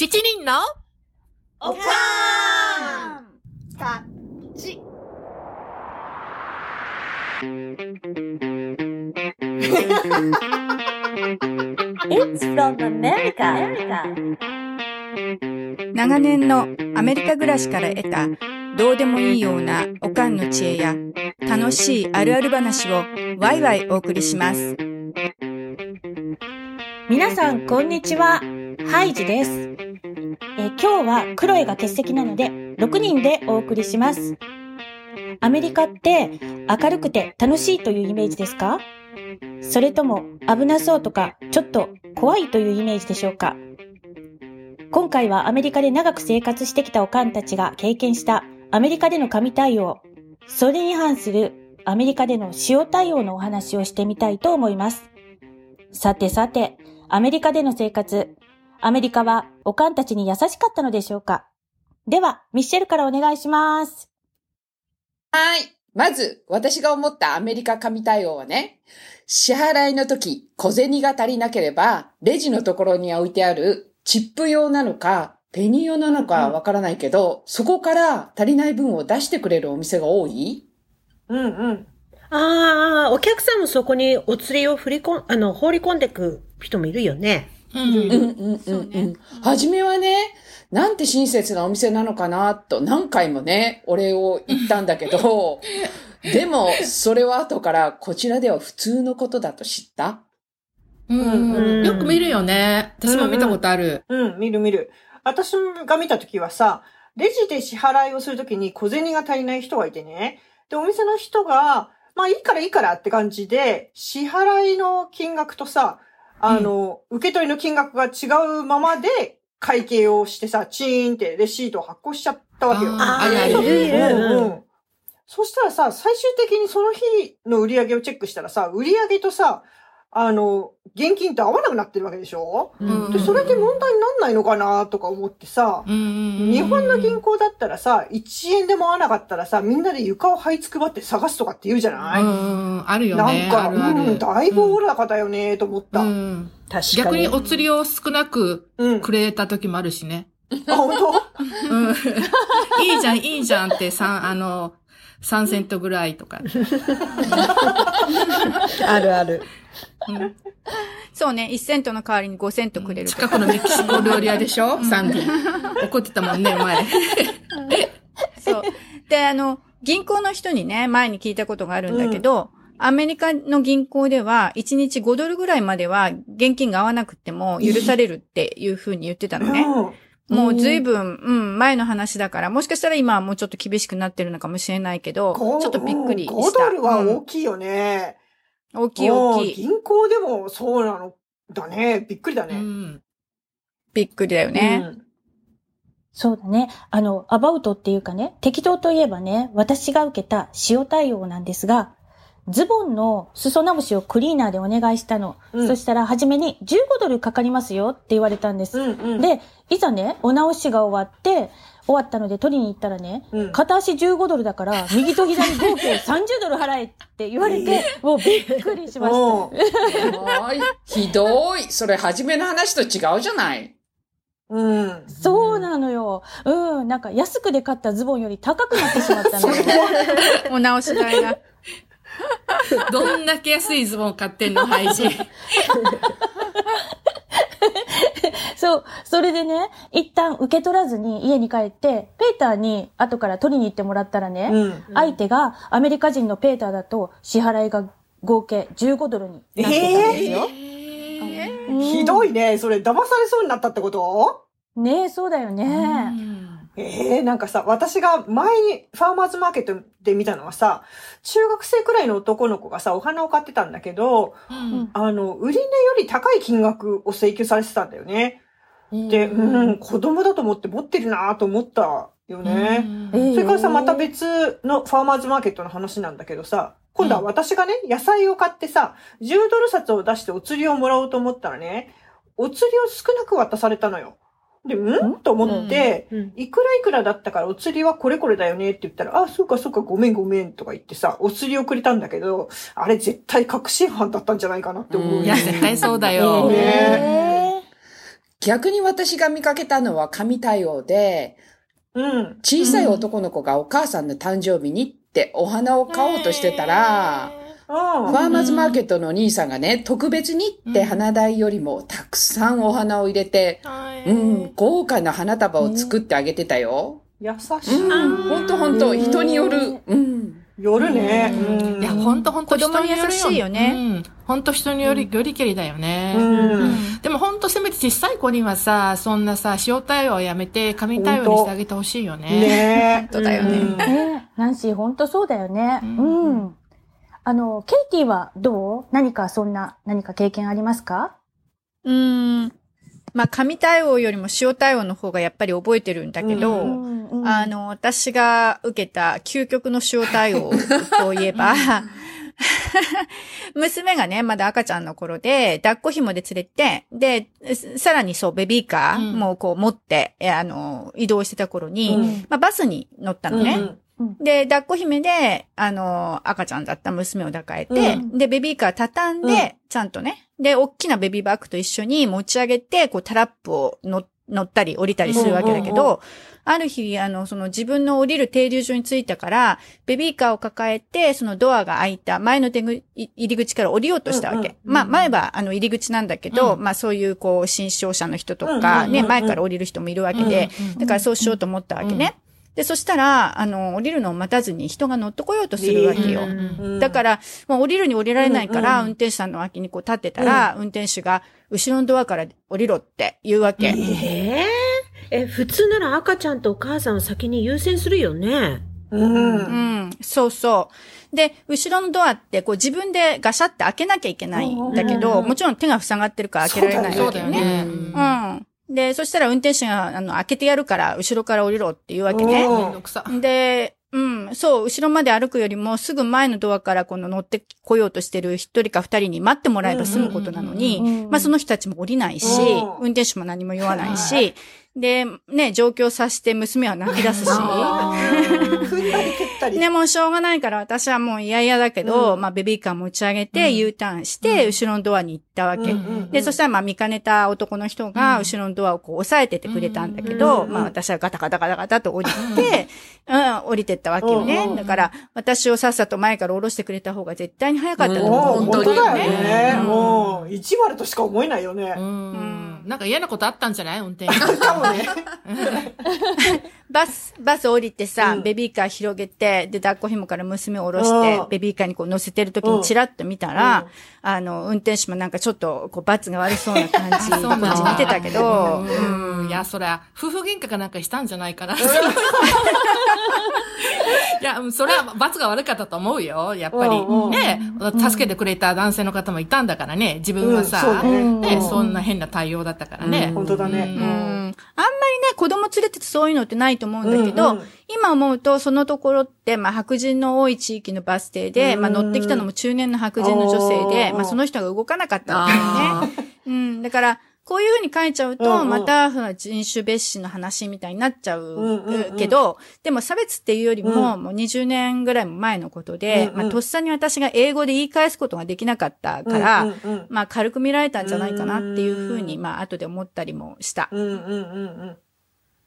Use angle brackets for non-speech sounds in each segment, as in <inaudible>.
七人のおかーんたち。It's from America. 長年のアメリカ暮らしから得たどうでもいいようなおかんの知恵や楽しいあるある話をワイワイお送りします。皆さん、こんにちは。ハイジです。え今日はクロエが欠席なので、6人でお送りします。アメリカって明るくて楽しいというイメージですか？それとも危なそうとか、ちょっと怖いというイメージでしょうか？今回はアメリカで長く生活してきたおかんたちが経験したアメリカでの神対応、それに反するアメリカでの塩対応のお話をしてみたいと思います。さてさて、アメリカでの生活、アメリカはおかんたちに優しかったのでしょうか？では、ミッシェルからお願いします。はい。まず、私が思ったアメリカ神対応はね、支払いの時、小銭が足りなければ、レジのところに置いてあるチップ用なのか、ペニー用なのかわからないけど、そこから足りない分を出してくれるお店が多い？うんうん。ああ、お客さんもそこにお釣りを振り込ん、あの、放り込んでく人もいるよね。うん。うんうんうんうん。はじめはね、なんて親切なお店なのかな、と何回もね、お礼を言ったんだけど、でも、それは後からこちらでは普通のことだと知った？うん。よく見るよね。私も見たことある。うん、見る見る。私が見たときはさ、レジで支払いをするときに小銭が足りない人がいてね。で、お店の人が、まあいいからいいからって感じで、支払いの金額とさ、あの、受け取りの金額が違うままで会計をしてさ、チーンってレシートを発行しちゃったわけよ。あーあいるいる。そしたらさ、最終的にその日の売り上げをチェックしたらさ、売り上げとさ、あの、現金と合わなくなってるわけでしょ？うんで、それで問題になんないのかなとか思ってさ、うん。日本の銀行だったらさ、1円でも合わなかったらさ、みんなで床を這いつくばって探すとかって言うじゃない、うん。あるよね。なんか、あるある。うん、だいぶおおらかだよね、と思った。ううん。ん。確かに。逆にお釣りを少なくくれた時もあるしね。あ、本当？うん。<laughs> いいじゃん、いいじゃんって、三、あの、3セントぐらいとか。<laughs> あるある。うんそうね、1セントの代わりに5セントくれると近くのメキシコ料理屋でしょ？サンディ。怒ってたもんね、前。<laughs> そう。で、あの、銀行の人にね、前に聞いたことがあるんだけど、アメリカの銀行では、1日5ドルぐらいまでは現金が合わなくても許されるっていうふうに言ってたのね。うん。もう随分、うん、前の話だから、もしかしたら今はもうちょっと厳しくなってるのかもしれないけど、ちょっとびっくりした。5ドルはうん大きいよね。大きい大きい。うん銀行でもそうなのだね。びっくりだうね。ん。びっくりだよね。うんそうだね。あの、アバウトっていうかね、適当といえばね、私が受けた塩対応なんですが、ズボンの裾直しをクリーナーでお願いしたの。うんそしたら、初めに15ドルかかりますよって言われたんです。うんうん。で、いざね、お直しが終わって、終わったので取りに行ったらね、うん片足15ドルだから、右と左合計30ドル払えって言われて、もうびっくりしまおした。はい。ひどい。それ、初めの話と違うじゃない。うん。そうなのよ。うん、なんか安くで買ったズボンより高くなってしまったのよ。<laughs> お直し代が。<laughs> どんだけ安いズボン買ってんの、ハイジ。<laughs> そう。それでね、一旦受け取らずに家に帰って、ペーターに後から取りに行ってもらったらね、うん。相手がアメリカ人のペーターだと支払いが合計15ドルになってたんですよ。うんひどいね。それ、騙されそうになったってこと？ねえ、そうだよね。ええなんかさ、私が前にファーマーズマーケットで見たのはさ、中学生くらいの男の子がさ、お花を買ってたんだけど、うんあの、売り値より高い金額を請求されてたんだよね。で、うん、子供だと思って持ってるなと思ったよね。ええそれからさ、また別のファーマーズマーケットの話なんだけどさ、今度は私がね、野菜を買ってさ、10ドル札を出してお釣りをもらおうと思ったらね、お釣りを少なく渡されたのよ。で、ん？と思って、うん。いくらいくらだったからお釣りはこれこれだよねって言ったら、あ、そうかそうかごめんごめんとか言ってさ、お釣りをくれたんだけど、あれ絶対確信犯だったんじゃないかなって思うよね。いや、絶対そうだよ。ね。え逆に私が見かけたのは神対応で、うん。小さい男の子がお母さんの誕生日にってお花を買おうとしてたら、うん。ファーマーズマーケットのお兄さんがね、特別にって花代よりもたくさんお花を入れて、うん、豪華な花束を作ってあげてたよ。優しい。うん、ほんとほんと、人による。うん。夜ね。うん。いや、ほんとほんと子供に優しいよねうん。ほんと人により、よりけりだよね。うん。でもほんとせめて小さい子にはさ、そんなさ、塩対応をやめて紙対応にしてあげてほしいよね。ね当だよねナンシー、本当そうだよね。う。うんあの、ケイティはどう？何かそんな、何か経験ありますか？うーん。まあ、紙対応よりも塩対応の方がやっぱり覚えてるんだけど、んうんあの、私が受けた究極の塩対応 <laughs> といえば、<laughs> 娘がね、まだ赤ちゃんの頃で、抱っこ紐で連れて、で、さらにそう、ベビーカーもこう持って、えあの、移動してた頃に、うん。まあ、バスに乗ったのね。うんで、抱っこ姫で、あの、赤ちゃんだった娘を抱かえて、うで、ベビーカー畳んで、ちゃんとね、で、大きなベビーバッグと一緒に持ち上げて、こう、タラップを乗乗ったり降りたりするわけだけど、うんうんうある日、あの、その自分の降りる停留所に着いたから、ベビーカーを抱えて、そのドアが開いた前の出口入り口から降りようとしたわけ。うんうんまあ、前は、あの、入り口なんだけど、うん。まあ、そういう、こう、新商者の人とうんか、ね、うんうんうん。前から降りる人もいるわけで、だからそうしようと思ったわけね。で、そしたら、あの、降りるのを待たずに人が乗ってこようとするわけよ。うんだから、もう降りるに降りられないから、運転手さんの脇にこう立ってたら、運転手が、後ろのドアから降りろって言うわけ。えええ、普通なら赤ちゃんとお母さんを先に優先するよね。うん。うん、そうそう。で、後ろのドアって、こう自分でガシャって開けなきゃいけないんだけど、もちろん手が塞がってるから開けられないそうだよわけよね。ね。うん。で、そしたら運転手が、あの、開けてやるから、後ろから降りろって言うわけね。うんめんどくさ。で、うん、そう、後ろまで歩くよりも、すぐ前のドアからこの乗ってこようとしてる一人か二人に待ってもらえば済むことなのに、まあその人たちも降りないし、うん運転手も何も言わないし、で、ね、状況さして娘は泣き出すし。でもしょうがないから私はもう嫌々だけど、うんまあベビーカー持ち上げて U ターンして、後ろのドアに行ったわけ。うんうんで、そしたらまあ見かねた男の人が後ろのドアをこう押さえててくれたんだけど、うんまあ私はガタガタガタガタと降りて、うん、降りてったわけよね。だから私をさっさと前から降ろしてくれた方が絶対に早かったともう思う。本当だよね。もう、意地悪としか思えないよねう。ん。なんか嫌なことあったんじゃない？運転手。かもね。<laughs> バス、バス降りてさ、うんベビーカー広げて、で、抱っこ紐から娘を下ろしてう、んベビーカーにこう乗せてる時にチラッと見たら、あの、運転手もなんかちょっと、こう、罰が悪そうな感じ、こそうなんだっち見てたけど、うん。いや、そりゃ、夫婦喧嘩かなんかしたんじゃないかな。<laughs> いや、うんそれは罰が悪かったと思うよ。やっぱり。うんうんね、助けてくれた男性の方もいたんだからね。自分はさ、うんそうねね、そんな変な対応だったからね。本当だね。うんあん。まりね、子供連れててそういうのってないと思うんだけど、うんうん。今思うと、そのところって、まあ、白人の多い地域のバス停で、うん。まあ、乗ってきたのも中年の白人の女性で、まあ、その人が動かなかったわけよね。うん。だから、こういうふうに書いちゃうと、また、人種別視の話みたいになっちゃうけど、でも差別っていうよりも、うん。もう20年ぐらい前のことで、まあ、とっさに私が英語で言い返すことができなかったから、まあ、軽く見られたんじゃないかなっていうふうに、まあ、後で思ったりもした。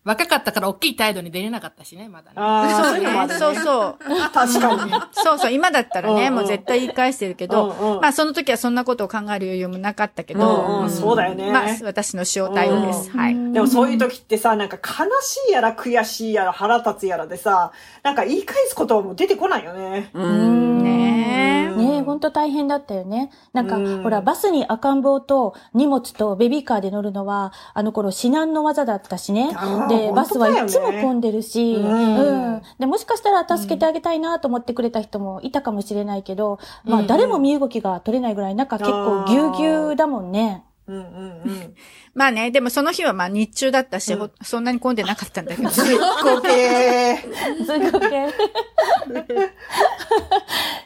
うんうんうんうん。若かったから大きい態度に出れなかったしね、まだね。そういうのもあるね。<laughs> そうそう。確かに。そうそう。今だったらね、うんうんもう絶対言い返してるけど、うんうんまあその時はそんなことを考える余裕もなかったけど、うんうんそうだよねまあ私の塩対応です。はい。でもそういう時ってさ、なんか悲しいやら悔しいやら腹立つやらでさ、なんか言い返す言葉も出てこないよね。ねえ。ねえ、ほんと大変だったよね。なんか、うんほら、バスに赤ん坊と荷物とベビーカーで乗るのは、あの頃至難の技だったしね。で、バスはいつも混んでるし、うんうん。で、もしかしたら助けてあげたいなと思ってくれた人もいたかもしれないけど、まあ、誰も身動きが取れないぐらい、なんか結構ぎゅうぎゅうだもんね。うんうんうん。<laughs> まあね、でもその日はまあ日中だったし、ほそんなに混んでなかったんだけど。<laughs> すっごけ <laughs> すごく。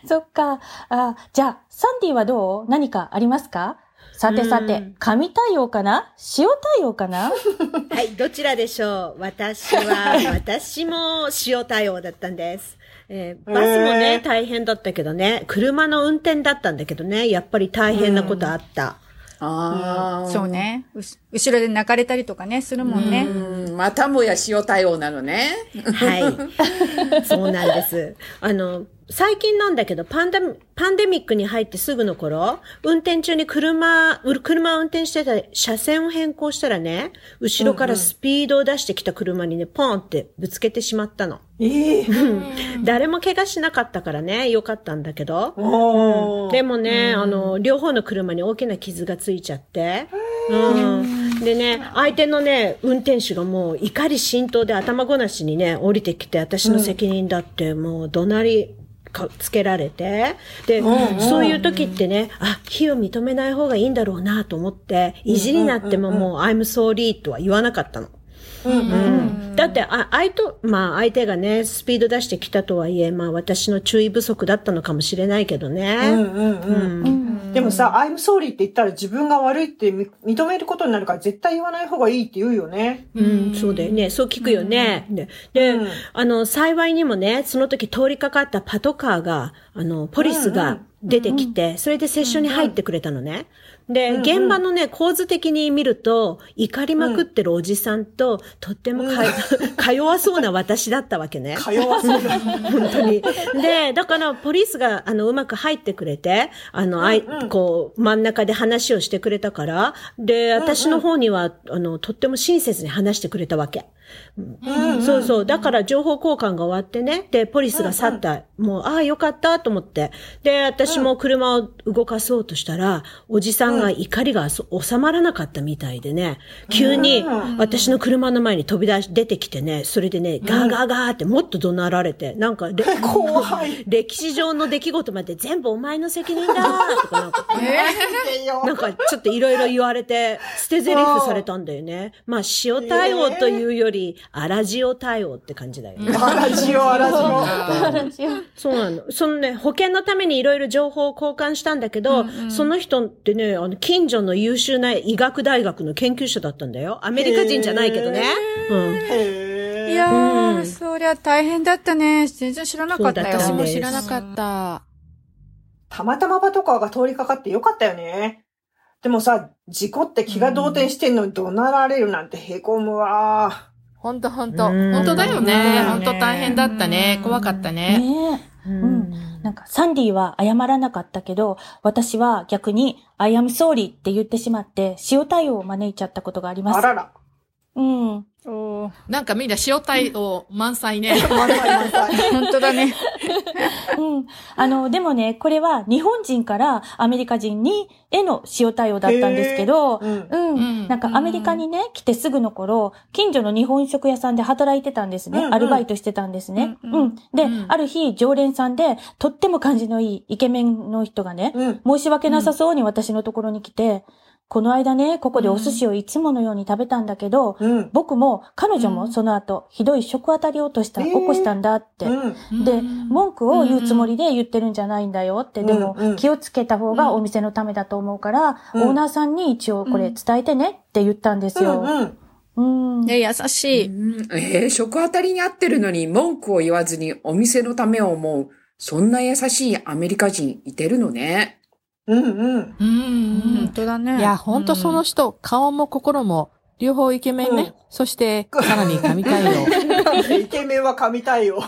そっか。あ、じゃあ、サンディはどう？何かありますか？さてさてうん、紙対応かな？塩対応かな？<laughs> はい、どちらでしょう？私は、<laughs> 私も塩対応だったんです。えーバスもね、へー大変だったけどね、車の運転だったんだけどね、やっぱり大変なことあった。ああ。そうね。うし後ろで泣かれたりとかね、するもんね。うん。またもや塩対応なのね。はい。<laughs> そうなんです。あの、最近なんだけど、パンデミパンデミックに入ってすぐの頃、運転中に車、う車を運転してた車線を変更したらね、後ろからスピードを出してきた車にね、ポンってぶつけてしまったの。ええ <laughs> 誰も怪我しなかったからね、よかったんだけど。おーでもね、あの、両方の車に大きな傷がついちゃって。うん。でね、相手のね、運転手がもう怒り心頭で頭ごなしにね、降りてきて、私の責任だって、もう怒鳴り、かつけられて、で、そういう時ってね、あ、非を認めない方がいいんだろうなと思って、意地になってももう、I'm sorry とは言わなかったの。うんだって、あ、相手、まあ相手がね、スピード出してきたとはいえ、まあ私の注意不足だったのかもしれないけどね。でもさ、I'm sorry って言ったら自分が悪いってみ認めることになるから絶対言わない方がいいって言うよね。うん、そうだよね。そう聞くよね。で、あの、幸いにもね、その時通りかかったパトカーが、あの、ポリスが出てきて、それでセッションに入ってくれたのね。で、現場のね、構図的に見ると、怒りまくってるおじさんと、とってもか、<laughs> か弱そうな私だったわけね。<laughs> か弱そうだ。<laughs> 本当に。で、だから、ポリスが、あの、うまく入ってくれて、あの、あい、こう、真ん中で話をしてくれたから、で、私の方には、あの、とっても親切に話してくれたわけ。うんそうそう。だから、情報交換が終わってね、で、ポリスが去った。もう、ああ、よかったと思って。で、私も車を動かそうとしたら、おじさんが怒りがそ収まらなかったみたいでね、急に、私の車の前に飛び出し、出てきてね、それでね、ガーガーガーってもっと怒鳴られて、なんか、れ <laughs> 怖い。<laughs> 歴史上の出来事まで全部お前の責任だーとかなんか、<laughs> なんかちょっといろいろ言われて、捨て台詞されたんだよね。まあ、塩対応というより、荒塩対応って感じだよね。あらじよ、あらじよ。そうなの。そのね、保険のためにいろいろ情報を交換したんだけど、その人ってね、あの、近所の優秀な医学大学の研究者だったんだよ。アメリカ人じゃないけどね。うん。へいやー、うんそりゃ大変だったね。全然知らなかったよ。私も知らなかった。たまたまパトカーが通りかかってよかったよね。でもさ、事故って気が動転してんのに怒鳴られるなんてへこむわ。ほんとほんと。うんほんとだよね。うんほんと大変だったね。怖かったね。ねえ。ううん。なんか、サンディは謝らなかったけど、私は逆に、I am sorry って言ってしまって、塩対応を招いちゃったことがあります。あらら。うん。おーなんかみんな塩対応満載ね。<laughs> 満載満載。<laughs> 本当だね。<laughs> うん。あの、でもね、これは日本人からアメリカ人に、への塩対応だったんですけど、うんうん。うんなんかアメリカにね、来てすぐの頃、近所の日本食屋さんで働いてたんですね。うんうんアルバイトしてたんですね。ううんん、で、うんある日、常連さんで、とっても感じのいいイケメンの人がね、うん。申し訳なさそうに私のところに来て、この間ね、ここでお寿司をいつものように食べたんだけど、うん。僕も彼女もその後、ひどい食当たりをとした、えー起こしたんだって。うん。で、文句を言うつもりで言ってるんじゃないんだよって、でもうんうん気をつけた方がお店のためだと思うから、うんオーナーさんに一応これ伝えてねって言ったんですうん。よ。うん。うん。ね、優しい。うんえー食当たりに合ってるのに文句を言わずにお店のためを思う。そんな優しいアメリカ人いてるのね。うん。うん。うん本当だね。いや、ほんとその人、顔も心も、両方イケメンね。うんそして、さらに神対応。<laughs> イケメンは神対応。<laughs>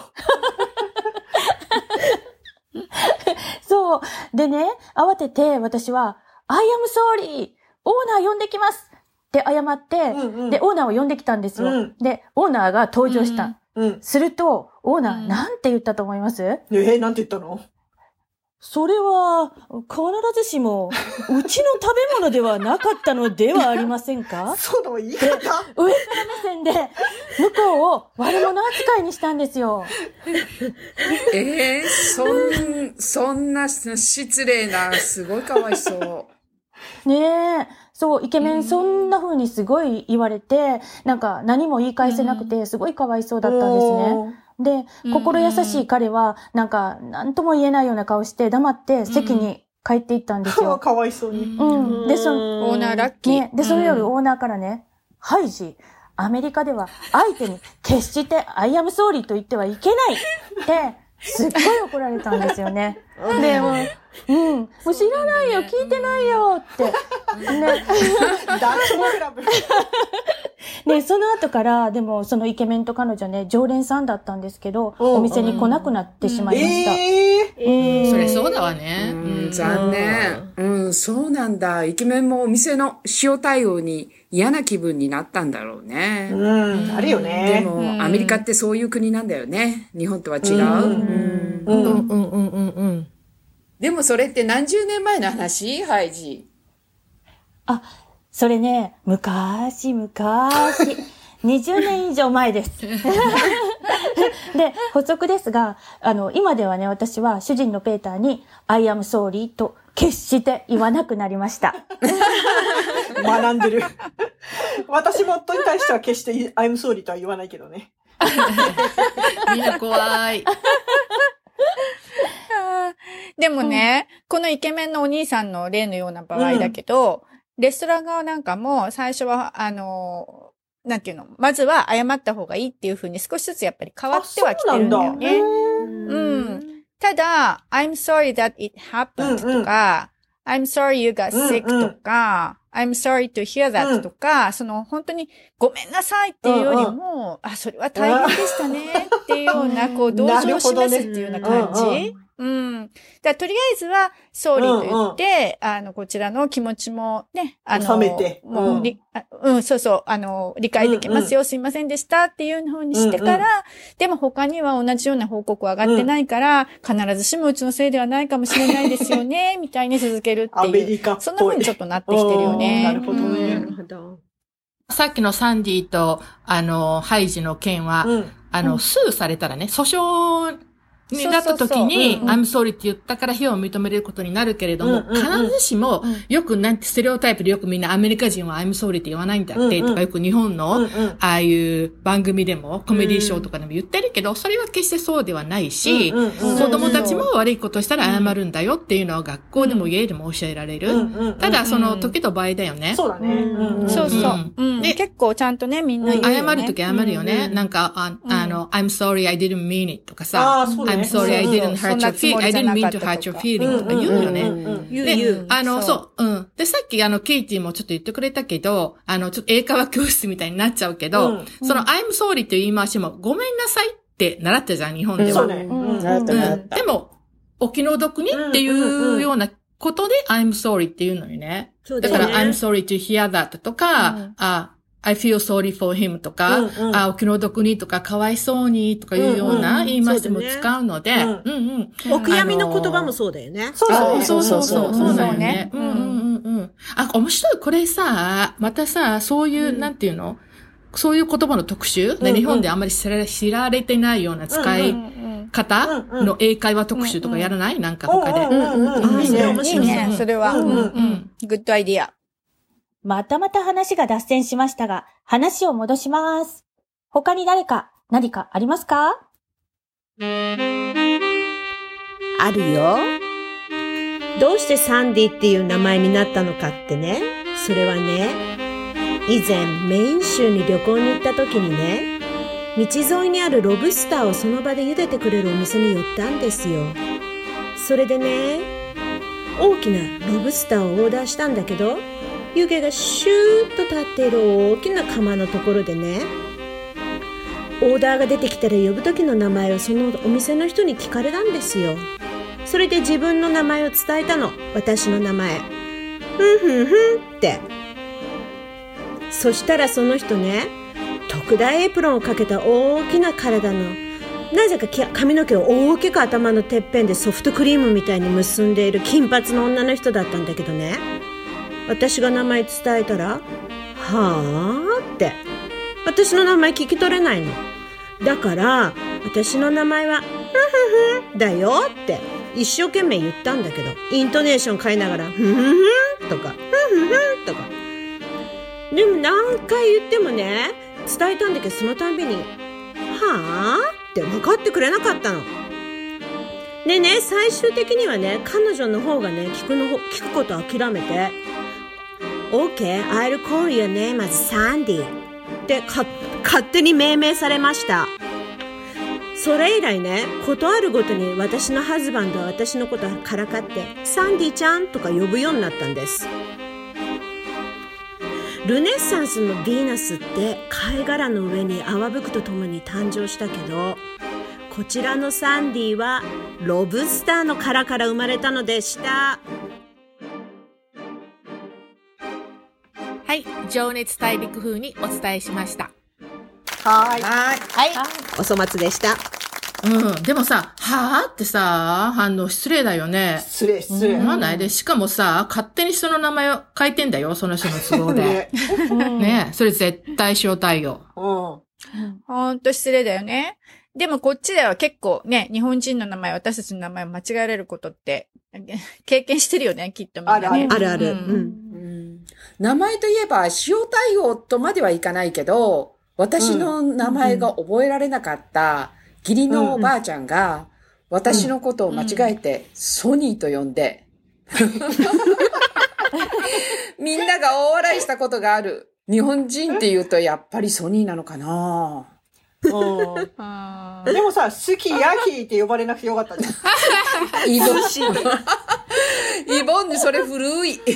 そう。でね、慌てて私は、I am sorry! オーナー呼んできますって謝って、うんうんで、オーナーを呼んできたんですよ。うんで、オーナーが登場した。うん。すると、オーナー、うんなんて言ったと思います？えー、なんて言ったの？それは、必ずしも、うちの食べ物ではなかったのではありませんか？<laughs> その言い方？上から目線で、向こうを悪者扱いにしたんですよ。えー、そん、そんな失礼な、すごいかわいそう。ねえ。そう、イケメンそんな風にすごい言われて、なんか何も言い返せなくて、すごいかわいそうだったんですね。で、心優しい彼は、なんか、なんとも言えないような顔して黙って席に帰っていったんです。よ。<laughs> かわいそうに。うん。で、その、オーナーラッキー。ね、で、その夜オーナーからね、ハイジ、アメリカでは相手に決して I am sorry と言ってはいけないって、すっごい怒られたんですよね。<laughs> で、もううん。もう知らないよ、聞いてないよって。ね。<laughs> ダチョウクラブ。ね、その後から、でもそのイケメンと彼女ね、常連さんだったんですけど、うんお店に来なくなってしまいました。ええそれそうだわね。うん、残念。うん、そうなんだ。イケメンもお店の塩対応に嫌な気分になったんだろうね。うん、あるよでね。も、アメリカってそういう国なんだよね。日本とは違う。うんうんうん。うんうんうんうん。でもそれって何十年前の話？ハイジ。あ、それね、昔、昔、<laughs> 20年以上前です。<laughs> で、補足ですが、あの、今ではね、私は主人のペーターに、I am sorry と決して言わなくなりました。<laughs> 学んでる。私も夫に対しては決して I'm sorry とは言わないけどね。みんな怖い。<laughs> でもね、このイケメンのお兄さんの例のような場合だけど、レストラン側なんかも最初は、あの、なんていうの、まずは謝った方がいいっていうふうに少しずつやっぱり変わってはきてるんだよね。うん。ただ、I'm sorry that it happened とか、I'm sorry you got うん sick とか、I'm sorry to hear that とか、その本当にごめんなさいっていうよりも、あ、それは大変でしたねっていうような、こう、<laughs> 同情を示すっていうような感じ。うん。だとりあえずは、総理と言って、あの、こちらの気持ちもね、あの、収めてもう、うんりあうん、そうそう、あの、理解できますよ、すいませんでしたっていうふうにしてから、うんでも他には同じような報告は上がってないから、必ずしもうちのせいではないかもしれないですよね、<laughs> みたいに続けるってアメいう。リカっぽい。そんな風にちょっとなってきてるよね。うんなるほどねうんほど。さっきのサンディと、あの、ハイジの件は、うん。あの、スーされたらね、訴訟になった時に、I'm sorry って言ったから非を認めれることになるけれども、必ずしもうん、よくなんてステレオタイプでよくみんなアメリカ人は I'm sorry って言わないんだって、とかよく日本の、ああいう番組でも、コメディショーとかでも言ってるけど、それは決してそうではないし、子供たちも悪いことしたら謝るんだよっていうのは学校でも家でも教えられる。ただ、その時と場合だよね。そうだね。そうそう。で結構ちゃんとね、みんな。謝るとき謝るよね。うんなんか、ああの、I'm sorry I didn't mean it とかあさ、あ、そうね。I'm sorry I うん didn't そ hurt your feelings. I didn't な mean か to hurt と your か feelings とか言うよね。うんうんうん言う言う。あの、そそう、うん。で、さっきあの、ケイティもちょっと言ってくれたけど、あの、ちょっと英会話教室みたいになっちゃうけど、うんその I'm sorry っていう言い回しも、ごめんなさいって習ったじゃん、日本では。そうね。でも、お気の毒にっていうようなことで I'm sorry っていうのにね。だから。I'm sorry to hear that とか、I feel sorry for him とか、うんうんあ、お気の毒にとか、かわいそうにとかいうような言い回しも使うので、うんうんうん。お悔やみの言葉もそうだよね。そう。そうそうそう、そうだよねそうんうんうんうん。あ、面白い。これさ、またさ、そういう、なんていうのそういう言葉の特集、ねうんうん日本であんまり知ら知られてないような使うんいうん方の英会話特集とかやらないなんか他で。うんうんうんいいね面白いいいね、それは。うんうんうん。グッドアイディア。またまた話が脱線しましたが、話を戻します。他に誰か何かありますか？あるよ。どうしてサンディっていう名前になったのかってね。それはね、以前メイン州に旅行に行った時にね、道沿いにあるロブスターをその場で茹でてくれるお店に寄ったんですよ。それでね、大きなロブスターをオーダーしたんだけど、湯気がシューッと立っている大きな釜のところでね、オーダーが出てきたら呼ぶ時の名前をそのお店の人に聞かれたんですよ。それで自分の名前を伝えたの。私の名前。ふんふんふんって。そしたらその人ね、特大エプロンをかけた大きな体の、なぜか髪の毛を大きく頭のてっぺんでソフトクリームみたいに結んでいる金髪の女の人だったんだけどね。私が名前伝えたら、はぁって。私の名前聞き取れないの。だから、私の名前は、ふふふだよって一生懸命言ったんだけど、イントネーション変えながら、ふふふとか、ふふふとか。でも何回言ってもね、伝えたんだけど、そのたんびに、はぁって分かってくれなかったの。でね、最終的にはね、彼女の方がね、聞くの、聞くこと諦めて、Okay, I'll call your name as Sandy. ってか、勝手に命名されました。それ以来ね、ことあるごとに私のハズバンドは私のことからかって、サンディちゃんとか呼ぶようになったんです。ルネッサンスのヴィーナスって貝殻の上に泡吹くとともに誕生したけど、こちらのサンディはロブスターの殻から生まれたのでした。情熱大陸風にお伝えしました。はーい。はい。はい。お粗末でした。うん。でもさ、はぁってさ、反応失礼だよね。失礼、失礼。思わない？で、しかもさ、勝手に人の名前を書いてんだよ、その人の都合で。<laughs> ね。ねそれ絶対塩対応。うん。ほんと失礼だよね。でもこっちでは結構ね、日本人の名前、私たちの名前を間違えられることって、<laughs> 経験してるよね、きっとみんなね。あるあるある。ううんん。うん名前といえば、塩対応とまではいかないけど、私の名前が覚えられなかった義理のおばあちゃんが、私のことを間違えて、ソニーと呼んで、<laughs> みんなが大笑いしたことがある。日本人って言うとやっぱりソニーなのかなうん。あでもさ、好き、ヤキって呼ばれなくてよかったじゃん。イボン。イボンヌ、それ古い。<laughs>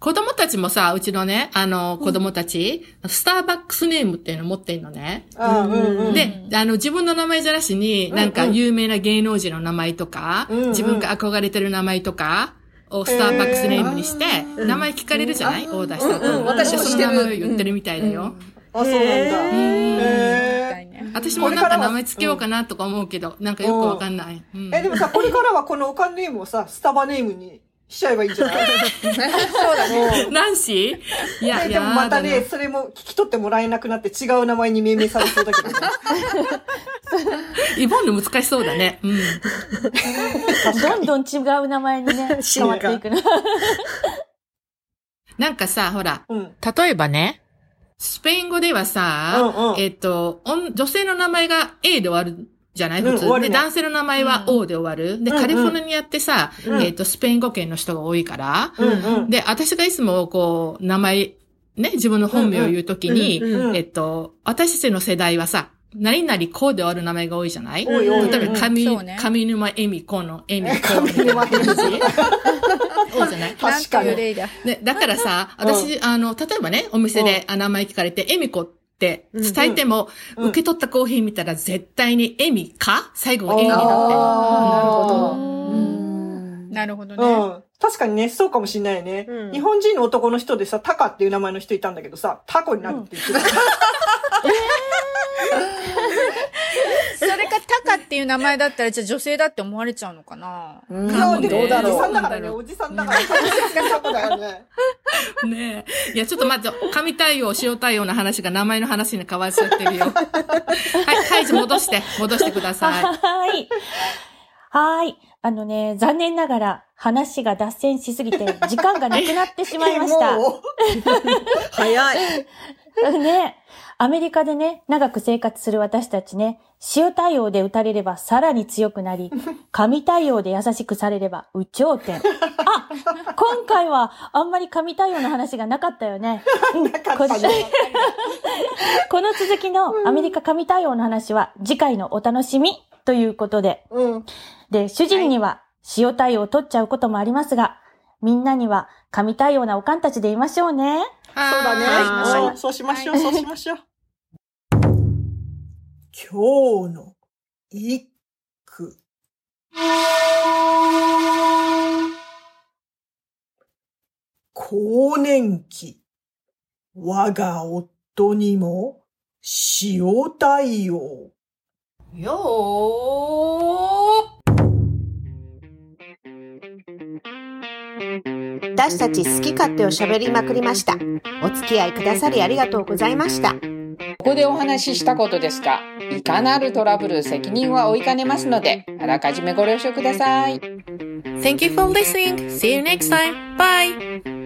子供たちもさ、うちのね、あの、子供たち、スターバックスネームっていうの持ってんのね。うんうんうん。で、あの、自分の名前じゃなしに、なんか有名な芸能人の名前とか、うんうん自分が憧れてる名前とか、をスター。バックスネームにして、名前聞かれるじゃない？オーダーした後。うんうん私もでその名前を言ってるみたいだよ。あ、そうなんだ。うんへ私もなんか名前つけようかなとか思うけど、なんかよくわかんない。うん。ーえ、でもさ、これからはこのおかんネームをさ、スタバネームにしちゃえばいいんじゃない？そうだね。ナンシー？いや、いやででもまただね、それも聞き取ってもらえなくなって違う名前に命名されそうだけどね。<laughs> イボンヌ難しそうだね。うん。どんどん違う名前にね、変わっていくの。なんかさ、ほら、うん。例えばね、スペイン語ではさ、うんうんえっ、と、女女性の名前が A で終わるじゃない？普通、で、うん終わるね男性の名前は O で終わる。で、うんうん。カリフォルニアってさ、うん。えっ、と、スペイン語圏の人が多いから、うんうん。で、私がいつもこう、名前、ね、自分の本名を言うときに、うんうんえっと、私たちの世代はさ、何々こうで終わる名前が多いじゃない？例えば、上、上沼恵美子の恵美子。<laughs> 上沼恵美な感じ。多いじゃない？確かに。ね、だ。からさ、私、あの、例えばね、お店であ名前聞かれて、エミコって伝えても、うん受け取ったコーヒー見たら絶対にエミか？最後はエミになって。なるほど。うんなるほどね。うん。確かにね、そうかもしんないよね。うん日本人の男の人でさ、タカっていう名前の人いたんだけどさ、タコになるって言ってた。<laughs> <laughs> それかタカっていう名前だったら、じゃあ女性だって思われちゃうのかな？うんいや、でもおどうだろうじさんだからね、おじさんだから。ね。<laughs> ねえ。いや、ちょっと待って、神対応、塩対応の話が名前の話に変わっちゃってるよ。<laughs> はい、はい、じ戻して、戻してください。はい。はい。あのね、残念ながら話が脱線しすぎて時間がなくなってしまいました。早い。ね、アメリカでね、長く生活する私たちね、塩対応で打たれればさらに強くなり、<laughs> 神対応で優しくされれば有頂天。あ、今回はあんまり神対応の話がなかったよね。<laughs> なかったね。こ <laughs> の続きのアメリカ神対応の話は次回のお楽しみということで、うん。で、主人には塩対応を取っちゃうこともありますが、みんなには神対応なおかんたちでいましょうね。そうだね。はうんそうしましょう、そうしましょう。今日の一句。更年期。我が夫にも塩対応。よー。私たち好き勝手を喋りまくりました。お付き合いくださりありがとうございました。ここでお話ししたことですが、いかなるトラブル責任は負いかねますので、あらかじめご了承ください。Thank you for listening. See you next time. Bye.